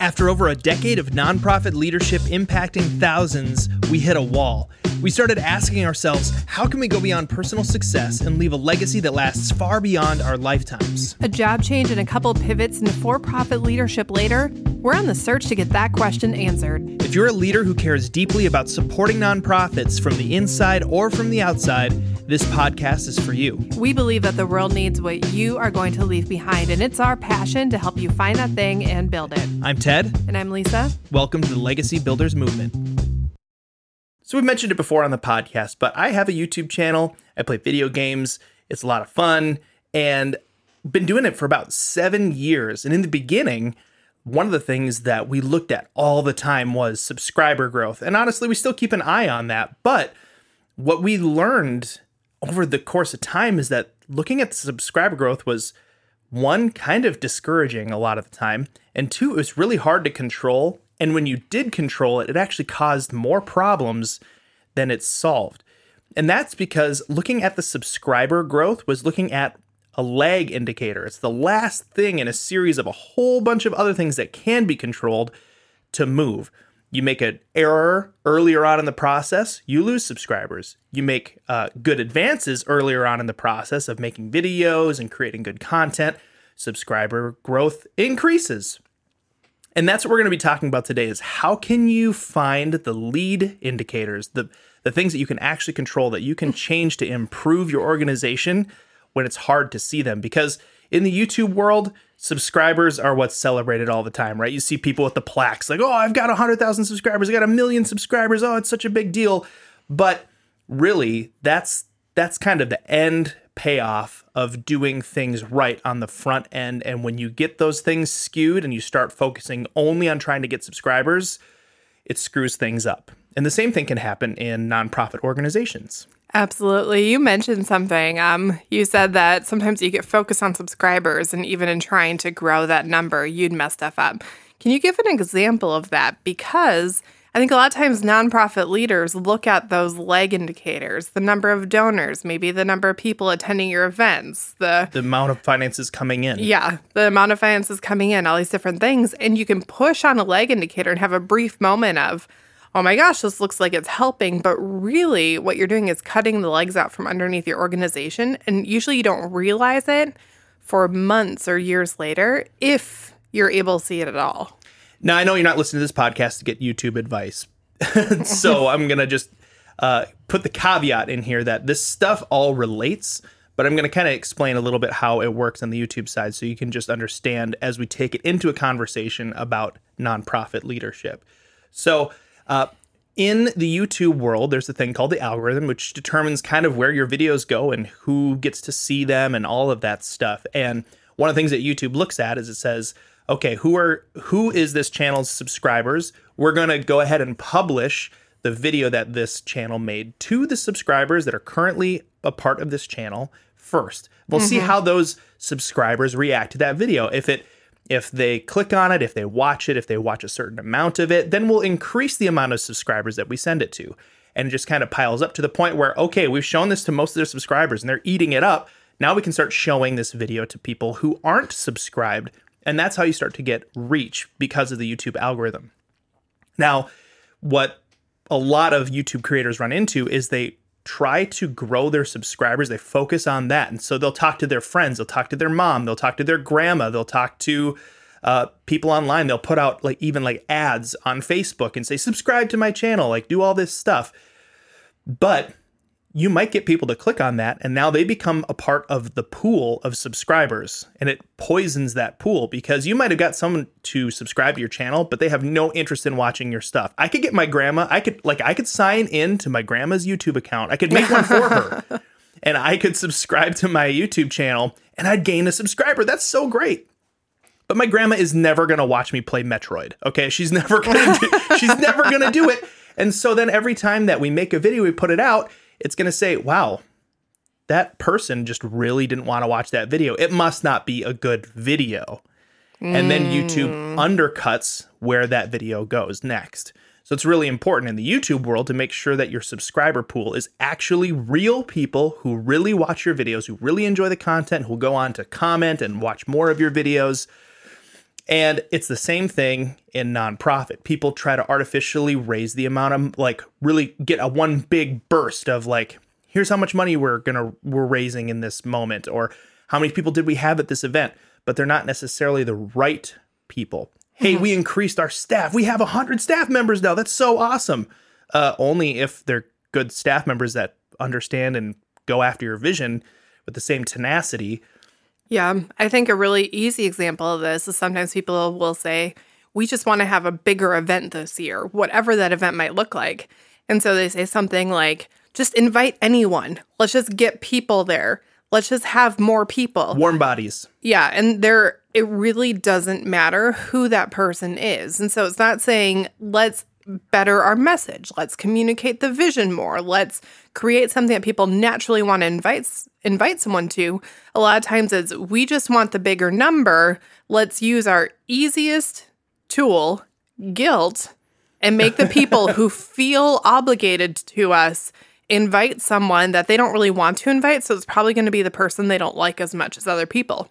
After over a decade of nonprofit leadership impacting thousands, we hit a wall. We started asking ourselves, how can we go beyond personal success and leave a legacy that lasts far beyond our lifetimes? A job change and a couple pivots into for profit leadership later, we're on the search to get that question answered. If you're a leader who cares deeply about supporting nonprofits from the inside or from the outside, this podcast is for you. We believe that the world needs what you are going to leave behind, and it's our passion to help you find that thing and build it. I'm Ted. And I'm Lisa. Welcome to the Legacy Builders Movement. So, we've mentioned it before on the podcast, but I have a YouTube channel. I play video games, it's a lot of fun, and been doing it for about seven years. And in the beginning, one of the things that we looked at all the time was subscriber growth. And honestly, we still keep an eye on that. But what we learned over the course of time is that looking at subscriber growth was one kind of discouraging a lot of the time, and two, it was really hard to control. And when you did control it, it actually caused more problems than it solved. And that's because looking at the subscriber growth was looking at a lag indicator. It's the last thing in a series of a whole bunch of other things that can be controlled to move. You make an error earlier on in the process, you lose subscribers. You make uh, good advances earlier on in the process of making videos and creating good content, subscriber growth increases. And that's what we're going to be talking about today is how can you find the lead indicators, the the things that you can actually control that you can mm. change to improve your organization when it's hard to see them because in the YouTube world, subscribers are what's celebrated all the time, right? You see people with the plaques like, oh, I've got 100,000 subscribers, I got a million subscribers, oh, it's such a big deal. But really, that's that's kind of the end payoff of doing things right on the front end. And when you get those things skewed and you start focusing only on trying to get subscribers, it screws things up. And the same thing can happen in nonprofit organizations. Absolutely. You mentioned something. Um, you said that sometimes you get focused on subscribers, and even in trying to grow that number, you'd mess stuff up. Can you give an example of that? Because I think a lot of times nonprofit leaders look at those lag indicators, the number of donors, maybe the number of people attending your events, the the amount of finances coming in. Yeah, the amount of finances coming in, all these different things, and you can push on a lag indicator and have a brief moment of oh my gosh, this looks like it's helping. But really, what you're doing is cutting the legs out from underneath your organization. And usually you don't realize it for months or years later if you're able to see it at all. Now, I know you're not listening to this podcast to get YouTube advice. so I'm going to just uh, put the caveat in here that this stuff all relates. But I'm going to kind of explain a little bit how it works on the YouTube side so you can just understand as we take it into a conversation about nonprofit leadership. So, uh, in the YouTube world, there's a thing called the algorithm, which determines kind of where your videos go and who gets to see them and all of that stuff. And one of the things that YouTube looks at is it says, okay, who are who is this channel's subscribers? We're going to go ahead and publish the video that this channel made to the subscribers that are currently a part of this channel first. We'll mm-hmm. see how those subscribers react to that video. If it if they click on it, if they watch it, if they watch a certain amount of it, then we'll increase the amount of subscribers that we send it to. And it just kind of piles up to the point where, okay, we've shown this to most of their subscribers and they're eating it up. Now we can start showing this video to people who aren't subscribed. And that's how you start to get reach because of the YouTube algorithm. Now, what a lot of YouTube creators run into is they try to grow their subscribers. They focus on that. And so they'll talk to their friends, they'll talk to their mom, they'll talk to their grandma, they'll talk to uh, people online. They'll put out like even like ads on Facebook and say, subscribe to my channel, like do all this stuff. But you might get people to click on that and now they become a part of the pool of subscribers and it poisons that pool because you might have got someone to subscribe to your channel but they have no interest in watching your stuff. I could get my grandma i could like i could sign in to my grandma's youtube account. I could make one for her and i could subscribe to my youtube channel and i'd gain a subscriber. That's so great. But my grandma is never going to watch me play metroid okay? She's never going to she's never going to do it. And so then every time that we make a video we put it out it's going to say, wow, that person just really didn't want to watch that video. It must not be a good video. Mm. And then YouTube mm. undercuts where that video goes next. So it's really important in the YouTube world to make sure that your subscriber pool is actually real people who really watch your videos, who really enjoy the content, who go on to comment and watch more of your videos. And it's the same thing in nonprofit. People try to artificially raise the amount of like really get a one big burst of like, here's how much money we're gonna we're raising in this moment, or how many people did we have at this event? But they're not necessarily the right people. Hey, we increased our staff. We have hundred staff members now. That's so awesome. Uh, only if they're good staff members that understand and go after your vision with the same tenacity. Yeah, I think a really easy example of this is sometimes people will say, We just want to have a bigger event this year, whatever that event might look like. And so they say something like, Just invite anyone. Let's just get people there. Let's just have more people. Warm bodies. Yeah, and there it really doesn't matter who that person is. And so it's not saying let's better our message. Let's communicate the vision more. Let's create something that people naturally want to invite invite someone to. A lot of times it's we just want the bigger number. Let's use our easiest tool, guilt, and make the people who feel obligated to us invite someone that they don't really want to invite. So it's probably going to be the person they don't like as much as other people.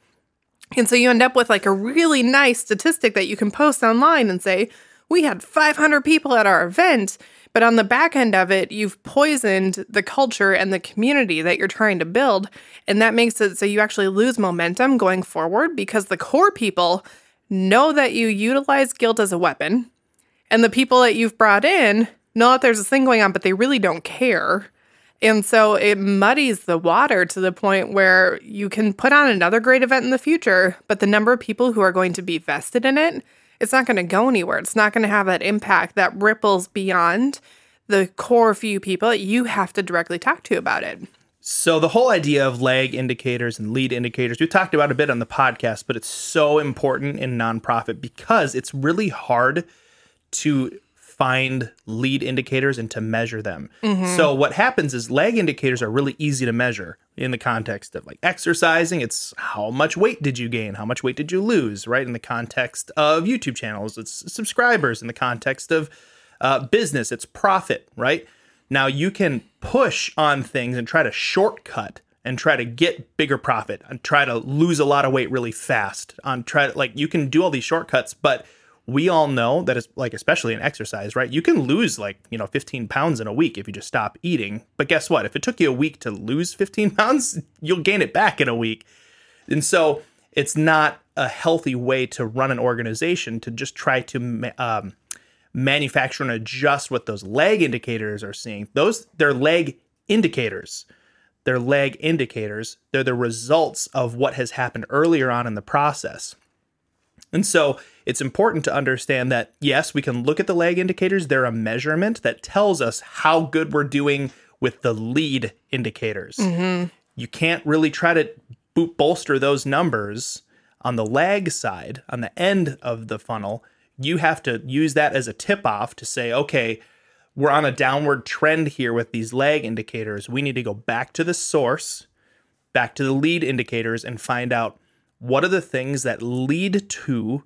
And so you end up with like a really nice statistic that you can post online and say, we had 500 people at our event. But on the back end of it, you've poisoned the culture and the community that you're trying to build. And that makes it so you actually lose momentum going forward because the core people know that you utilize guilt as a weapon. And the people that you've brought in know that there's a thing going on, but they really don't care. And so it muddies the water to the point where you can put on another great event in the future, but the number of people who are going to be vested in it, it's not going to go anywhere. It's not going to have that impact that ripples beyond the core few people that you have to directly talk to about it. So the whole idea of lag indicators and lead indicators, we talked about a bit on the podcast, but it's so important in nonprofit because it's really hard to find lead indicators and to measure them. Mm-hmm. So what happens is lag indicators are really easy to measure in the context of like exercising, it's how much weight did you gain? How much weight did you lose, right? In the context of YouTube channels, it's subscribers in the context of uh, business, it's profit, right? Now you can push on things and try to shortcut and try to get bigger profit and try to lose a lot of weight really fast on try to like you can do all these shortcuts, but we all know that it's like especially in exercise right? You can lose like you know 15 pounds in a week if you just stop eating. But guess what? If it took you a week to lose 15 pounds you'll gain it back in a week. And so it's not a healthy way to run an organization to just try to um, manufacture and adjust what those lag indicators are seeing. Those they're lag indicators. They're lag indicators. They're the results of what has happened earlier on in the process. And so it's important to understand that yes, we can look at the lag indicators. They're a measurement that tells us how good we're doing with the lead indicators. Mm-hmm. You can't really try to bolster those numbers on the lag side, on the end of the funnel. You have to use that as a tip off to say, okay, we're on a downward trend here with these lag indicators. We need to go back to the source, back to the lead indicators, and find out what are the things that lead to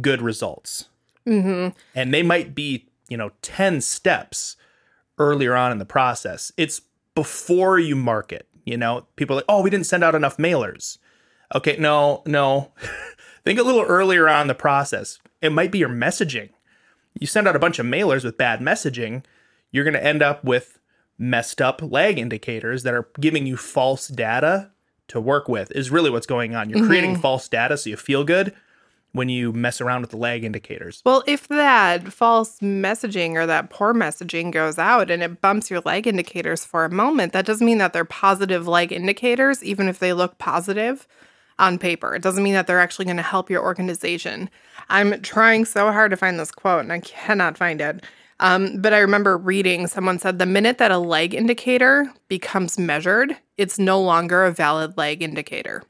good results. Mm-hmm. And they might be, you know, 10 steps earlier on in the process. It's before you market, you know, people are like, oh, we didn't send out enough mailers. Okay, no, no. Think a little earlier on in the process. It might be your messaging. You send out a bunch of mailers with bad messaging, you're going to end up with messed up lag indicators that are giving you false data to work with is really what's going on. You're mm-hmm. creating false data so you feel good when you mess around with the lag indicators. Well, if that false messaging or that poor messaging goes out and it bumps your lag indicators for a moment, that doesn't mean that they're positive lag indicators, even if they look positive on paper. It doesn't mean that they're actually going to help your organization. I'm trying so hard to find this quote and I cannot find it. Um, but I remember reading someone said the minute that a lag indicator becomes measured, it's no longer a valid lag indicator.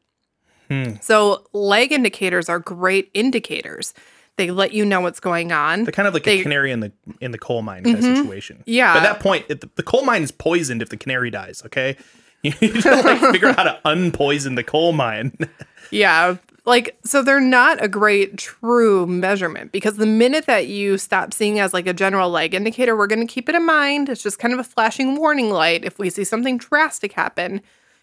Hmm. So lag indicators are great indicators. They let you know what's going on. They're kind of like they, a canary in the in the coal mine kind mm-hmm. of situation. Yeah. But at that point, the, the coal mine is poisoned if the canary dies. Okay, you need to like figure out how to unpoison the coal mine. yeah, like, so they're not a great true measurement because the minute that you stop seeing as like a general lag indicator, we're going to keep it in mind. It's just kind of a flashing warning light. If we see something drastic happen,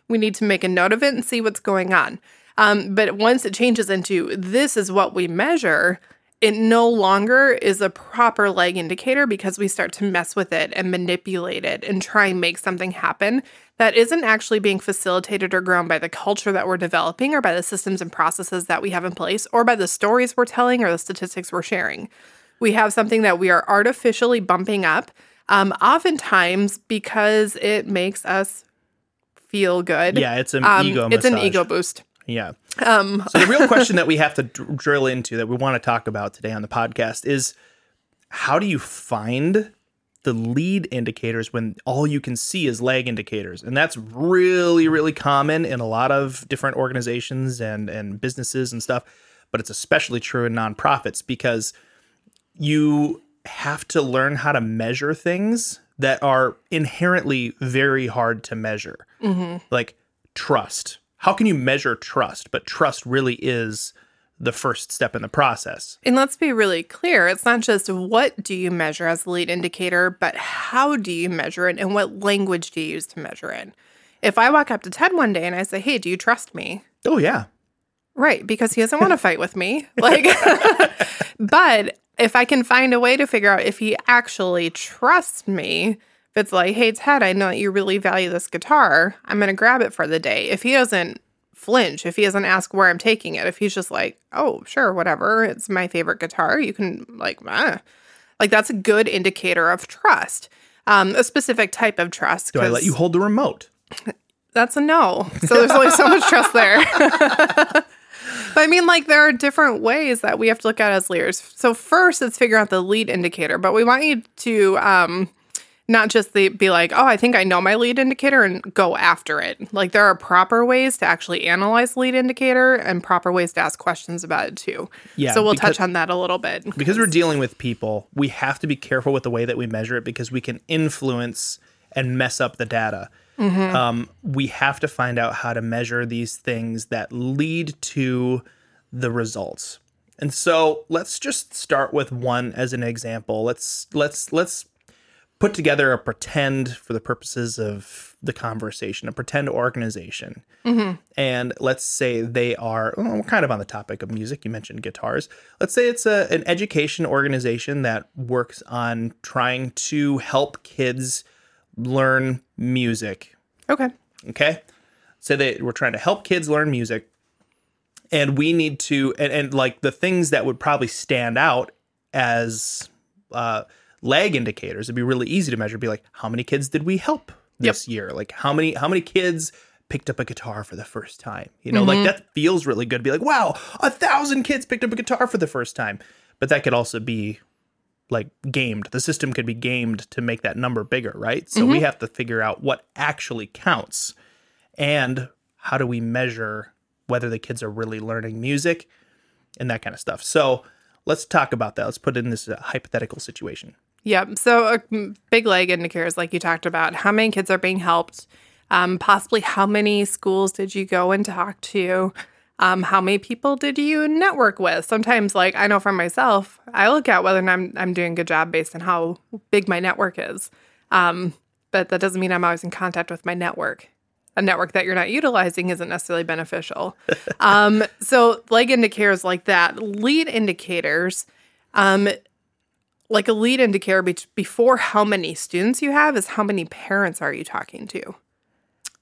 we need to make a note of it and see what's going on. Um, but once it changes into this is what we measure, it no longer is a proper lag indicator because we start to mess with it and manipulate it and try and make something happen that isn't actually being facilitated or grown by the culture that we're developing or by the systems and processes that we have in place or by the stories we're telling or the statistics we're sharing. We have something that we are artificially bumping up, um, oftentimes because it makes us feel good. Yeah, it's an Um, ego. It's an ego boost. Yeah. Um, So the real question that we have to dr- drill into that we want to talk about today on the podcast is how do you find the lead indicators when all you can see is lag indicators? And that's really really common in a lot of different organizations and and businesses and stuff, but it's especially true in nonprofits because you have to learn how to measure things that are inherently very hard to measure. Like trust. How can you measure trust? But trust really is the first step in the process. And let's be really clear it's not just what do you measure as the lead indicator, but how do you measure it and what language do you use to measure it? If I walk up to Ted one day and I say, Hey, do you trust me? Oh yeah. Right, because he doesn't want to fight with me. Like, but if I can find a way to figure out if he actually trusts me, if it's like, hey, Ted, I know that you really value this guitar, I'm going to grab it for the day. If he doesn't flinch, if he doesn't ask where I'm taking it, if he's just like, oh, sure, whatever, it's my favorite guitar, you can, like, ah. like that's a good indicator of trust. Um, a specific type of trust. Do I let you hold the remote? That's a no. So there's only so much trust there. but I mean, like, there are different ways that we have to look at as leaders. So first, let's figure out the lead indicator. But we want you to um, not just the, be like, oh, I think I know my lead indicator and go after it. Like, there are proper ways to actually analyze lead indicator and proper ways to ask questions about it too. Yeah, So we'll because- touch on that a little bit. Because we're dealing with people, we have to be careful with the way that we measure it because we can influence and mess up the data. Um, we have to find out how to measure these things that lead to the results. And so let's just start with one as an example. Let's let's let's put together a pretend for the purposes of the conversation, a pretend organization. And let's say they are well, we're kind of on the topic of music. You mentioned guitars. Let's say it's a, an education organization that works on trying to help kids learn music. Okay. Okay. So they we're trying to help kids learn music. And we need to and, and like the things that would probably stand out as uh lag indicators, it'd be really easy to measure, be like, how many kids did we help this year? Like how many how many kids picked up a guitar for the first time? You know, like that feels really good. Be like, wow, a thousand kids picked up a guitar for the first time. But that could also be like gamed. The system could be gamed to make that number bigger, right? So we have to figure out what actually counts and how do we measure whether the kids are really learning music and that kind of stuff. So let's talk about that. Let's put it in this uh, hypothetical situation. Yep. So a big lag indicators, like you talked about, how many kids are being helped, um, possibly how many schools did you go and talk to, um, how many people did you network with. Sometimes, like I know for myself, I look at whether or not I'm I'm doing a good job based on how big my network is. Um, but that doesn't mean I'm always in contact with my network. A network that you're not utilizing isn't necessarily beneficial. um, so lag indicators like that, lead indicators. Um, like a lead indicator be- before how many students you have is how many parents are you talking to.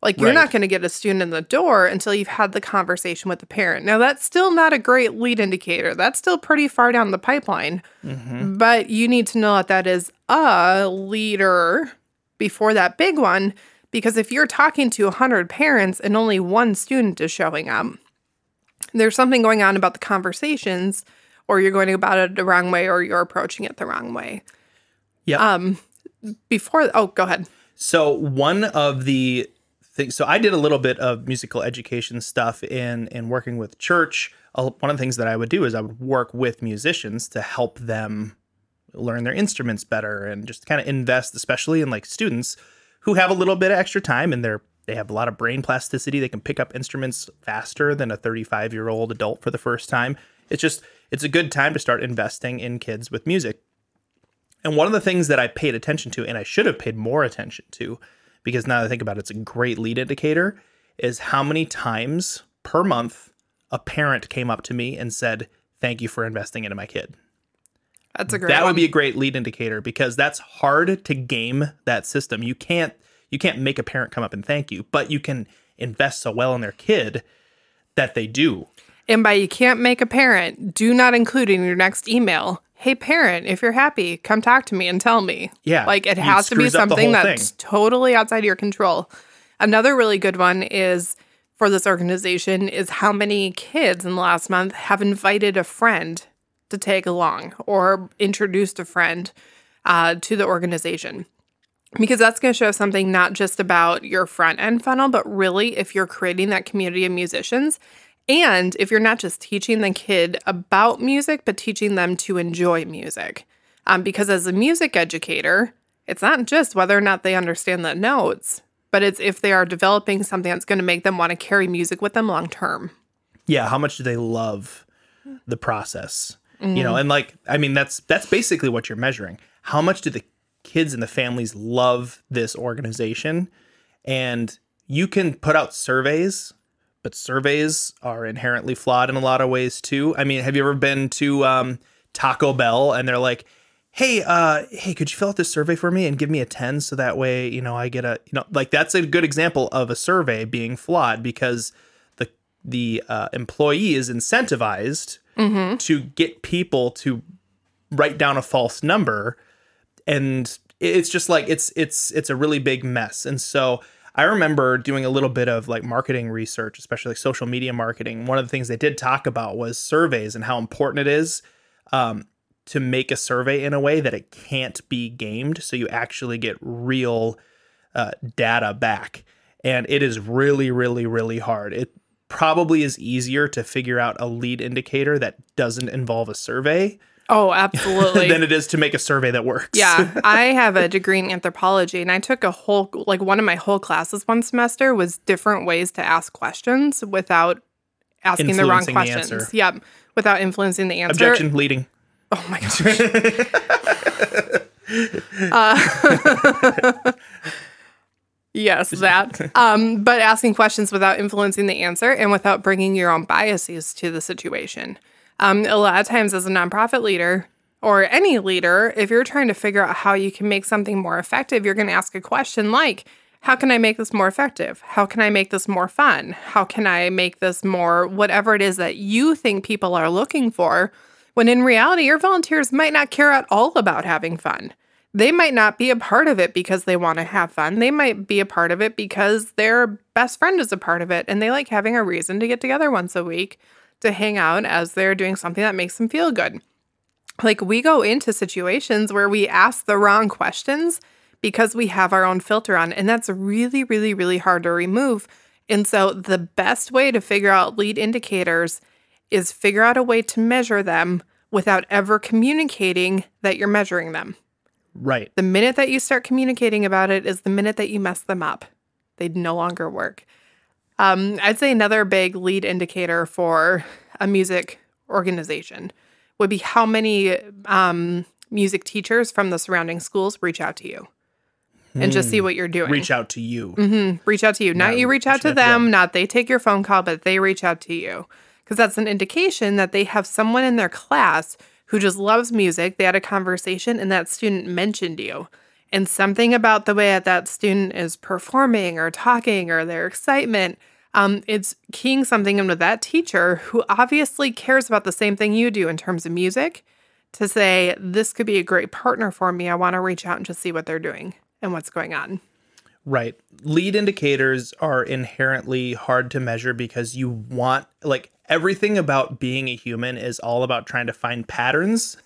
Like you're Right. not going to get a student in the door until you've had the conversation with the parent. Now that's still not a great lead indicator. That's still pretty far down the pipeline. Mm-hmm. But you need to know that that is a leader before that big one because if you're talking to 100 parents and only one student is showing up there's something going on about the conversations or you're going about it the wrong way or you're approaching it the wrong way Yeah. um before oh go ahead So one of the things, so I did a little bit of musical education stuff in in working with church. Uh, One of the things that I would do is I would work with musicians to help them learn their instruments better and just kind of invest, especially in like students who have a little bit of extra time and they're they have a lot of brain plasticity. They can pick up instruments faster than a 35 year old adult for the first time. It's just it's a good time to start investing in kids with music. And one of the things that I paid attention to, and I should have paid more attention to, because now that I think about it, it's a great lead indicator, is how many times per month a parent came up to me and said, "Thank you for investing into my kid." That's a great that one. would be a great lead indicator because that's hard to game that system. You can't you can't make a parent come up and thank you, but you can invest so well in their kid that they do. And by you can't make a parent, do not include in your next email. Hey, parent, if you're happy, come talk to me and tell me. Yeah, Like it has to be screws up the something that's thing. totally outside your control. Another really good one is for this organization is how many kids in the last month have invited a friend to take along or introduced a friend uh, to the organization because that's going to show something not just about your front end funnel, but really if you're creating that community of musicians. And if you're not just teaching the kid about music, but teaching them to enjoy music. Um, because as a music educator, it's not just whether or not they understand the notes, but it's if they are developing something that's going to make them want to carry music with them long term. Yeah, how much do they love the process? You know, Mm-hmm. and like I mean that's that's basically what you're measuring. How much do the kids and the families love this organization? And you can put out surveys, but surveys are inherently flawed in a lot of ways too. I mean, have you ever been to um, Taco Bell and they're like, "Hey, uh, hey, could you fill out this survey for me and give me a 10 so that way, you know, I get a, you know, like that's a good example of a survey being flawed because the the uh, employee is incentivized to get people to write down a false number and it's just like it's it's it's a really big mess and so i remember doing a little bit of like marketing research especially like social media marketing. One of the things they did talk about was surveys and how important it is um, to make a survey in a way that it can't be gamed so you actually get real uh, data back. And it is really really really hard. It probably is easier to figure out a lead indicator that doesn't involve a survey Oh, absolutely. than it is to make a survey that works Yeah, I have a degree in anthropology, and I took a whole, like, one of my whole classes one semester was different ways to ask questions without asking the wrong Influencing the questions. Yep, without influencing the answer. objection leading Oh my gosh. uh, yes, that. Um, but asking questions without influencing the answer and without bringing your own biases to the situation. Um, a lot of times, as a nonprofit leader or any leader, if you're trying to figure out how you can make something more effective, you're going to ask a question like, how can I make this more effective? How can I make this more fun? How can I make this more whatever it is that you think people are looking for? When in reality, your volunteers might not care at all about having fun. They might not be a part of it because they want to have fun. They might be a part of it because their best friend is a part of it and they like having a reason to get together once a week to hang out as they're doing something that makes them feel good. Like we go into situations where we ask the wrong questions because we have our own filter on, and that's really, really, really hard to remove. And so the best way to figure out lead indicators is figure out a way to measure them without ever communicating that you're measuring them. right The minute that you start communicating about it is the minute that you mess them up. they'd no longer work. Um, I'd say another big lead indicator for a music organization would be how many um, music teachers from the surrounding schools reach out to you and just see what you're doing. reach out to you Mhm. Reach out to you. Not Not you reach out to reaching out to them, not they take your phone call, but they reach out to you. Because that's an indication that they have someone in their class who just loves music. They had a conversation and that student mentioned you. And something about the way that that student is performing or talking or their excitement, um, it's keying something into that teacher who obviously cares about the same thing you do in terms of music to say, this could be a great partner for me. I want to reach out and just see what they're doing and what's going on. Right. Lead indicators are inherently hard to measure because you want, like, everything about being a human is all about trying to find patterns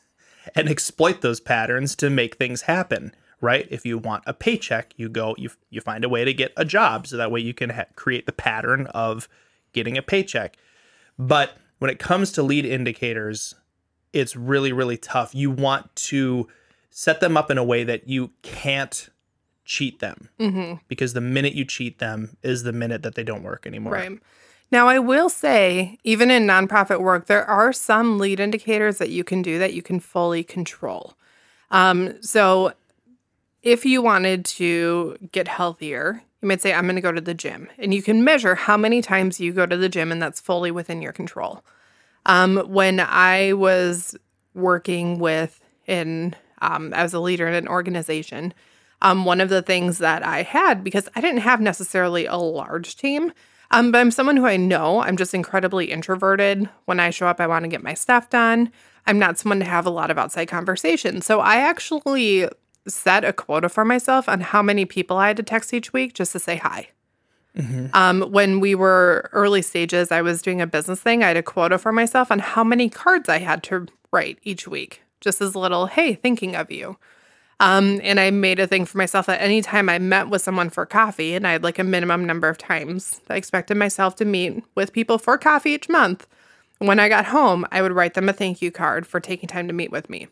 and exploit those patterns to make things happen. Right. If you want a paycheck, you go, you, you find a way to get a job so that way you can ha- create the pattern of getting a paycheck. But when it comes to lead indicators, it's really, really tough. You want to set them up in a way that you can't cheat them Mm-hmm. because the minute you cheat them is the minute that they don't work anymore. Right. Now, I will say, even in nonprofit work, there are some lead indicators that you can do that you can fully control. Um, so, if you wanted to get healthier, You might say, I'm going to go to the gym. And you can measure how many times you go to the gym, and that's fully within your control. Um, when I was working with in, um, a leader in an organization, um, one of the things that I had, because I didn't have necessarily a large team, um, but I'm someone who I know I'm just incredibly introverted. When I show up, I want to get my stuff done. I'm not someone to have a lot of outside conversation. So I actually set a quota for myself on how many people I had to text each week just to say hi. Mm-hmm. Um, when we were early stages, I was doing a business thing. I had a quota for myself on how many cards I had to write each week, just as a little, hey, thinking of you. Um, and I made a thing for myself that anytime I met with someone for coffee, and I had like a minimum number of times I expected myself to meet with people for coffee each month. When I got home, I would write them a thank you card for taking time to meet with me.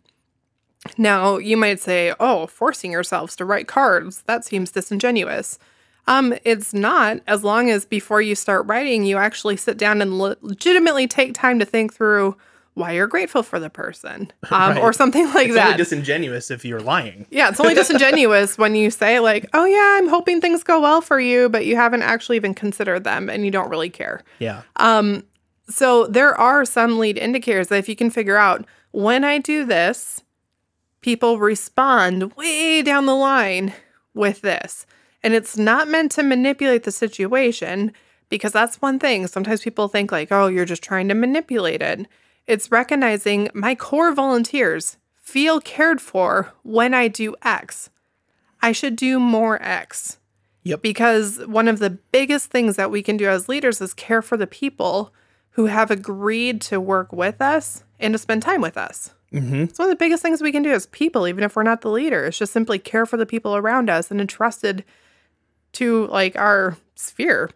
Now, you might say, oh, forcing yourselves to write cards, that seems disingenuous. Um, it's not, as long as before you start writing, you actually sit down and le- legitimately take time to think through why you're grateful for the person um, right. or something like it's that. Only disingenuous if you're lying. Yeah, it's only disingenuous when you say like, "Oh yeah, I'm hoping things go well for you," but you haven't actually even considered them and you don't really care. Yeah. Um. So there are some lead indicators that if you can figure out when I do this, people respond way down the line with this. And it's not meant to manipulate the situation because that's one thing. Sometimes people think, like, oh, you're just trying to manipulate it. It's recognizing my core volunteers feel cared for when I do X. I should do more X. Yep. Because one of the biggest things that we can do as leaders is care for the people who have agreed to work with us and to spend time with us. Mm-hmm. It's one of the biggest things we can do as people, even if we're not the leader. It's just simply care for the people around us and entrusted to like our sphere.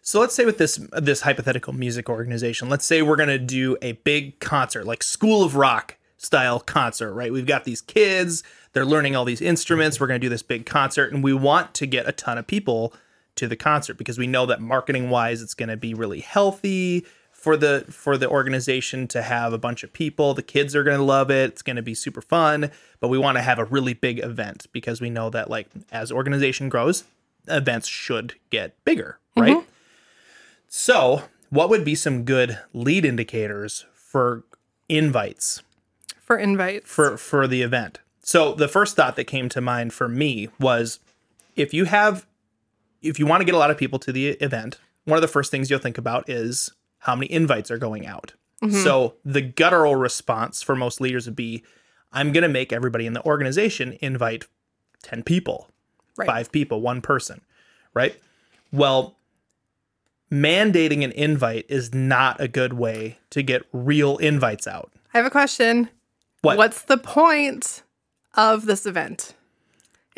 So let's say with this this hypothetical music organization, let's say we're gonna do a big concert, like School of Rock style concert, right? We've got these kids, they're learning all these instruments. We're gonna do this big concert, and we want to get a ton of people to the concert because we know that marketing wise, it's gonna be really healthy for the for the organization to have a bunch of people. The kids are going to love it. It's going to be super fun, but we want to have a really big event because we know that like as organization grows, events should get bigger, right? Mm-hmm. So, what would be some good lead indicators for invites? For invites. For for the event. So, the first thought that came to mind for me was if you have if you want to get a lot of people to the event, one of the first things you'll think about is how many invites are going out. Mm-hmm. So the guttural response for most leaders would be I'm going to make everybody in the organization invite 10 people, right. five people, one person, right? Well, mandating an invite is not a good way to get real invites out. I have a question. What? What's the point of this event?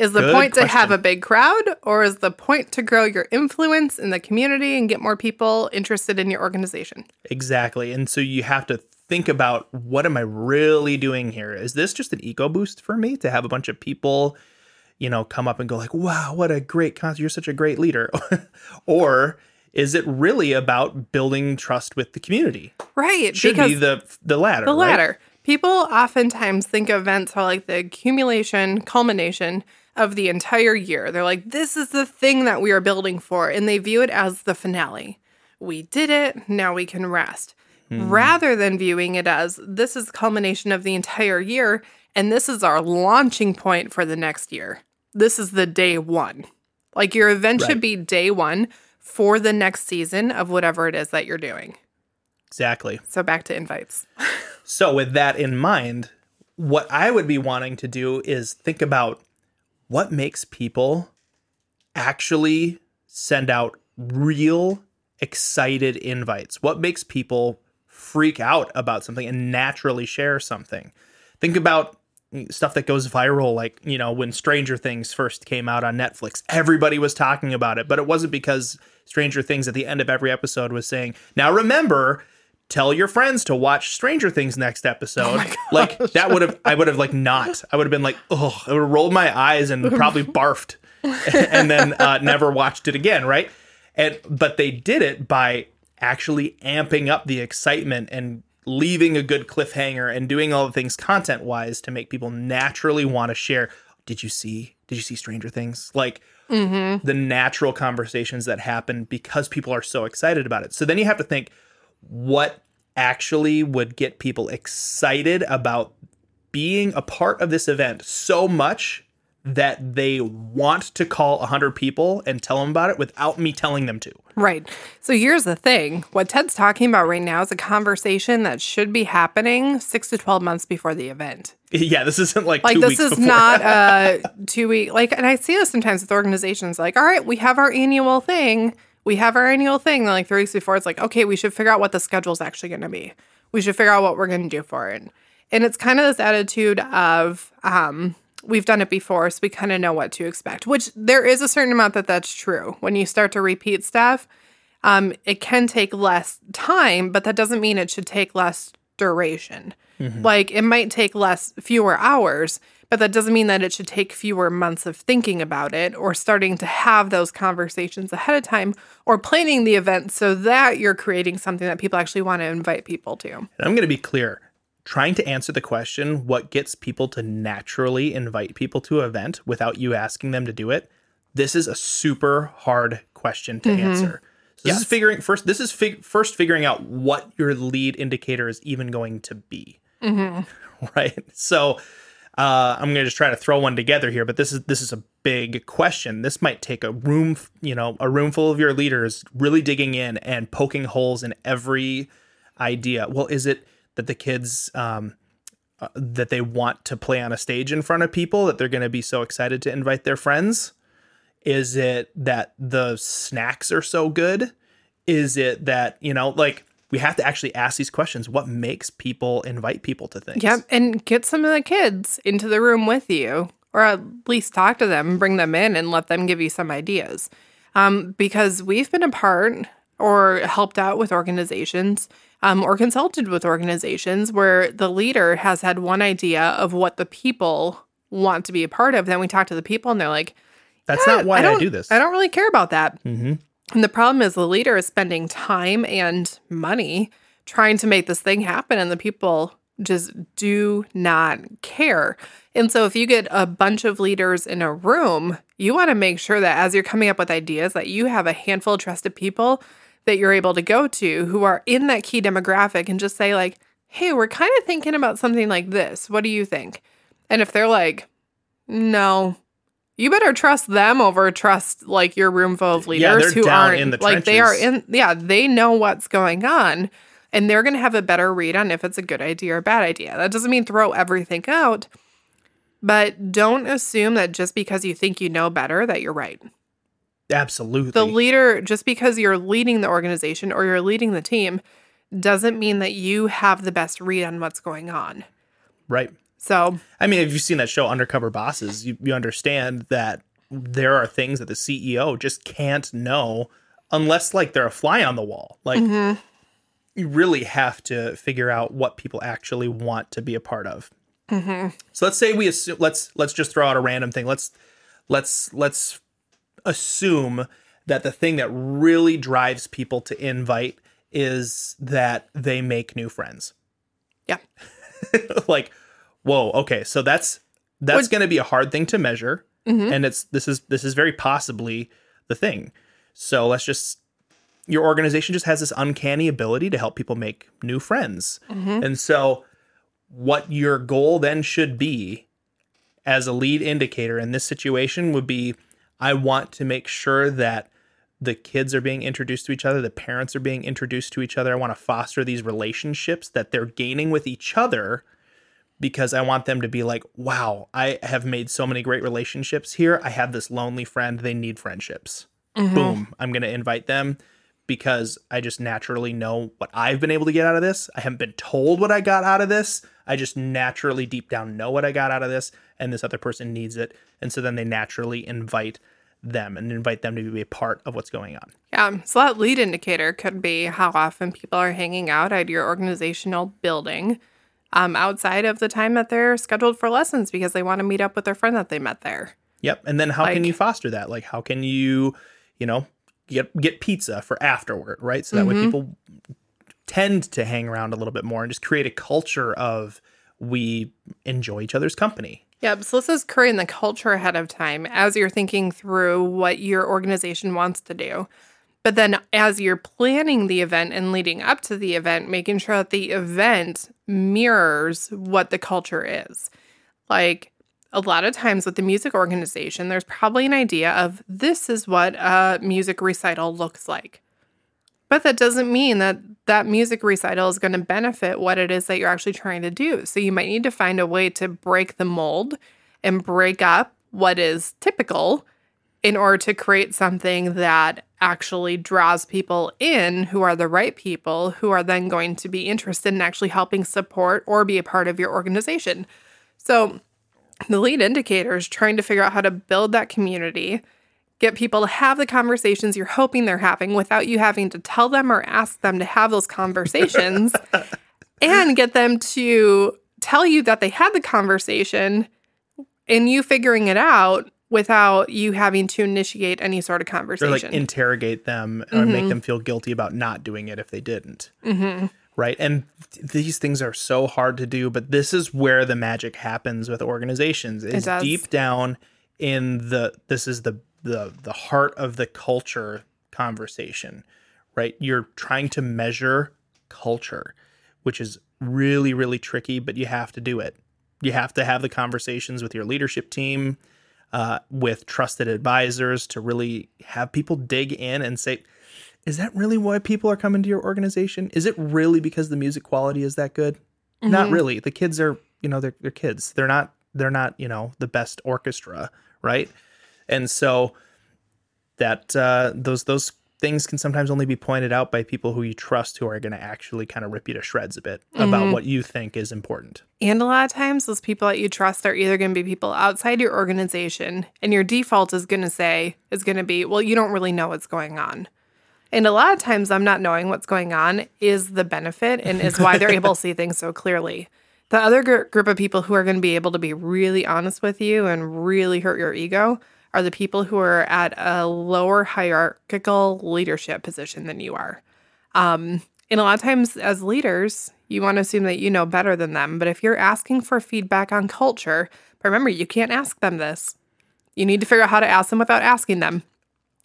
Is the Good point question. to have a big crowd, or is the point to grow your influence in the community and get more people interested in your organization? Exactly. And so you have to think about what am I really doing here? Is this just an ego boost for me to have a bunch of people, you know, come up and go like, "Wow, what a great concert! You're such a great leader," or is it really about building trust with the community? Right. Should be the the latter. The latter. Right? People oftentimes think events are like the accumulation, culmination of the entire year. They're like, this is the thing that we are building for. And they view it as the finale. We did it. Now we can rest. Mm. Rather than viewing it as this is the culmination of the entire year. And this is our launching point for the next year. This is the day one. Like your event right. should be day one for the next season of whatever it is that you're doing. Exactly. So back to invites. so, with that in mind, what I would be wanting to do is think about what makes people actually send out real excited invites? What makes people freak out about something and naturally share something? Think about stuff that goes viral like you know when stranger things first came out on netflix everybody was talking about it but it wasn't because stranger things at the end of every episode was saying now remember tell your friends to watch Stranger Things next episode. Oh like that would have I would have like not. I would have been like, oh, I would have rolled my eyes and probably barfed and then uh, never watched it again, right? And but they did it by actually amping up the excitement and leaving a good cliffhanger and doing all the things content wise to make people naturally want to share. Did you see? Did you see Stranger Things? Like the natural conversations that happen because people are so excited about it. So then you have to think what actually would get people excited about being a part of this event so much that they want to call 100 people and tell them about it without me telling them to. Right. So here's the thing what Ted's talking about right now is a conversation that should be happening six to 12 months before the event. Yeah, this isn't like, Like, this is before. not a two week, like, and I see this sometimes with organizations like, all right, we have our annual thing. We have our annual thing. Then, like, three weeks before, it's like, okay, we should figure out what the schedule is actually going to be. We should figure out what we're going to do for it. And it's kind of this attitude of, um, we've done it before, so we kind of know what to expect, which there is a certain amount that that's true. When you start to repeat stuff, um, it can take less time, but that doesn't mean it should take less duration. Like it might take less, fewer hours, but that doesn't mean that it should take fewer months of thinking about it or starting to have those conversations ahead of time or planning the event so that you're creating something that people actually want to invite people to. And I'm going to be clear. Trying to answer the question, what gets people to naturally invite people to an event without you asking them to do it? This is a super hard question to mm-hmm. answer. So this is figuring first. This is fig- first figuring out what your lead indicator is even going to be. Mm-hmm. Right. So uh, I'm going to just try to throw one together here, but this is this is a big question. This might take a room, you know, a room full of your leaders really digging in and poking holes in every idea. Well, is it that the kids um, uh, that they want to play on a stage in front of people that they're going to be so excited to invite their friends? Is it that the snacks are so good? Is it that you know, like we have to actually ask these questions? What makes people invite people to things? Yep. And get some of the kids into the room with you, or at least talk to them, bring them in, and let them give you some ideas. Um, because we've been a part or helped out with organizations um, or consulted with organizations where the leader has had one idea of what the people want to be a part of. Then we talk to the people, and they're like, That's "Yeah, not why I, don't- do this. I don't really care about that. Mm-hmm. And the problem is the leader is spending time and money trying to make this thing happen, and the people just do not care. And so, if you get a bunch of leaders in a room, you want to make sure that as you're coming up with ideas, that you have a handful of trusted people that you're able to go to who are in that key demographic and just say, like, hey, we're kind of thinking about something like this. What do you think? And if they're like, no, you better trust them over trust like your room full of leaders they're who down aren't in the like they are in yeah they know what's going on and they're going to have a better read on if it's a good idea or a bad idea that doesn't mean throw everything out but don't assume that just because you think you know better that you're right Absolutely. the leader just because you're leading the organization or you're leading the team doesn't mean that you have the best read on what's going on right. So I mean, if you've seen that show Undercover Bosses, you, you understand that there are things that the CEO just can't know unless like they're a fly on the wall. Like mhm. you really have to figure out what people actually want to be a part of. Mhm. So let's say we assume let's let's just throw out a random thing. Let's let's let's assume that the thing that really drives people to invite is that they make new friends. Yeah. like, whoa, okay, so that's that's going to be a hard thing to measure, Mhm. and it's this is this is very possibly the thing. So let's just your organization just has this uncanny ability to help people make new friends. Mhm. And so what your goal then should be as a lead indicator in this situation would be I want to make sure that the kids are being introduced to each other, the parents are being introduced to each other. I want to foster these relationships that they're gaining with each other because I want them to be like, wow, I have made so many great relationships here. I have this lonely friend. They need friendships. Mm-hmm. Boom. I'm going to invite them because I just naturally know what I've been able to get out of this. I haven't been told what I got out of this. I just naturally deep down know what I got out of this, and this other person needs it. And so then they naturally invite them and invite them to be a part of what's going on. Yeah, so that lead indicator could be how often people are hanging out at your organizational building um, outside of the time that they're scheduled for lessons because they want to meet up with their friend that they met there. Yep. And then how can you foster that? Like how can you, you know, get get pizza for afterward, right? So that way people tend to hang around a little bit more and just create a culture of we enjoy each other's company. Yep. So this is creating the culture ahead of time as you're thinking through what your organization wants to do. But then as you're planning the event and leading up to the event, making sure that the event mirrors what the culture is. Like a lot of times with the music organization, there's probably an idea of this is what a music recital looks like. But that doesn't mean that that music recital is going to benefit what it is that you're actually trying to do. So you might need to find a way to break the mold and break up what is typical in order to create something that actually draws people in who are the right people who are then going to be interested in actually helping support or be a part of your organization. So, the lead indicator is trying to figure out how to build that community, get people to have the conversations you're hoping they're having without you having to tell them or ask them to have those conversations, and get them to tell you that they had the conversation and you figuring it out without you having to initiate any sort of conversation. Or like interrogate them or make them feel guilty about not doing it if they didn't. mm-hmm. right? And th- these things are so hard to do, but this is where the magic happens with organizations. Is does. deep down in the this is the the the heart of the culture conversation, right? You're trying to measure culture, which is really really tricky, but you have to do it. You have to have the conversations with your leadership team, uh, with trusted advisors to really have people dig in and say, is that really why people are coming to your organization? Is it really because the music quality is that good? Not really. The kids are, you know, they're, they're kids. They're not, they're not, you know, the best orchestra, right? And so that uh, those those things can sometimes only be pointed out by people who you trust who are going to actually kind of rip you to shreds a bit about mm-hmm. what you think is important. And a lot of times, those people that you trust are either going to be people outside your organization, and your default is going to say, is going to be, well, you don't really know what's going on. And a lot of times, I'm not knowing what's going on is the benefit and is why they're able to see things so clearly. The other gr- group of people who are going to be able to be really honest with you and really hurt your ego are the people who are at a lower hierarchical leadership position than you are. Um, and a lot of times, as leaders, you want to assume that you know better than them. But if you're asking for feedback on culture, remember, you can't ask them this. You need to figure out how to ask them without asking them.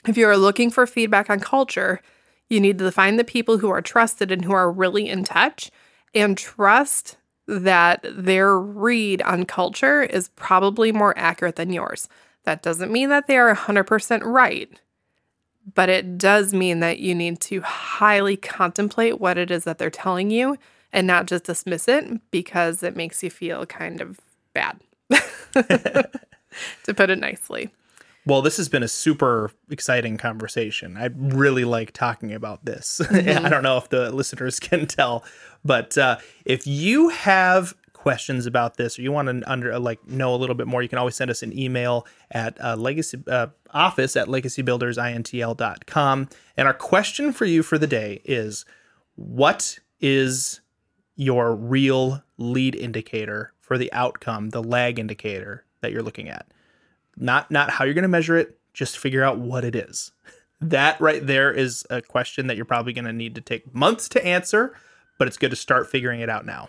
If you are looking for feedback on culture, you need to find the people who are trusted and who are really in touch and trust that their read on culture is probably more accurate than yours. That doesn't mean that they are 100% right, but it does mean that you need to highly contemplate what it is that they're telling you and not just dismiss it because it makes you feel kind of bad, to put it nicely. Well, this has been a super exciting conversation. I really like talking about this. I don't know if the listeners can tell, but uh, if you have questions about this or you want to under like know a little bit more, you can always send us an email at uh, legacy uh, office at legacybuildersintl.com. And our question for you for the day is, what is your real lead indicator for the outcome, the lag indicator that you're looking at? not not how you're going to measure it just figure out what it is that right there is a question that you're probably going to need to take months to answer but it's good to start figuring it out now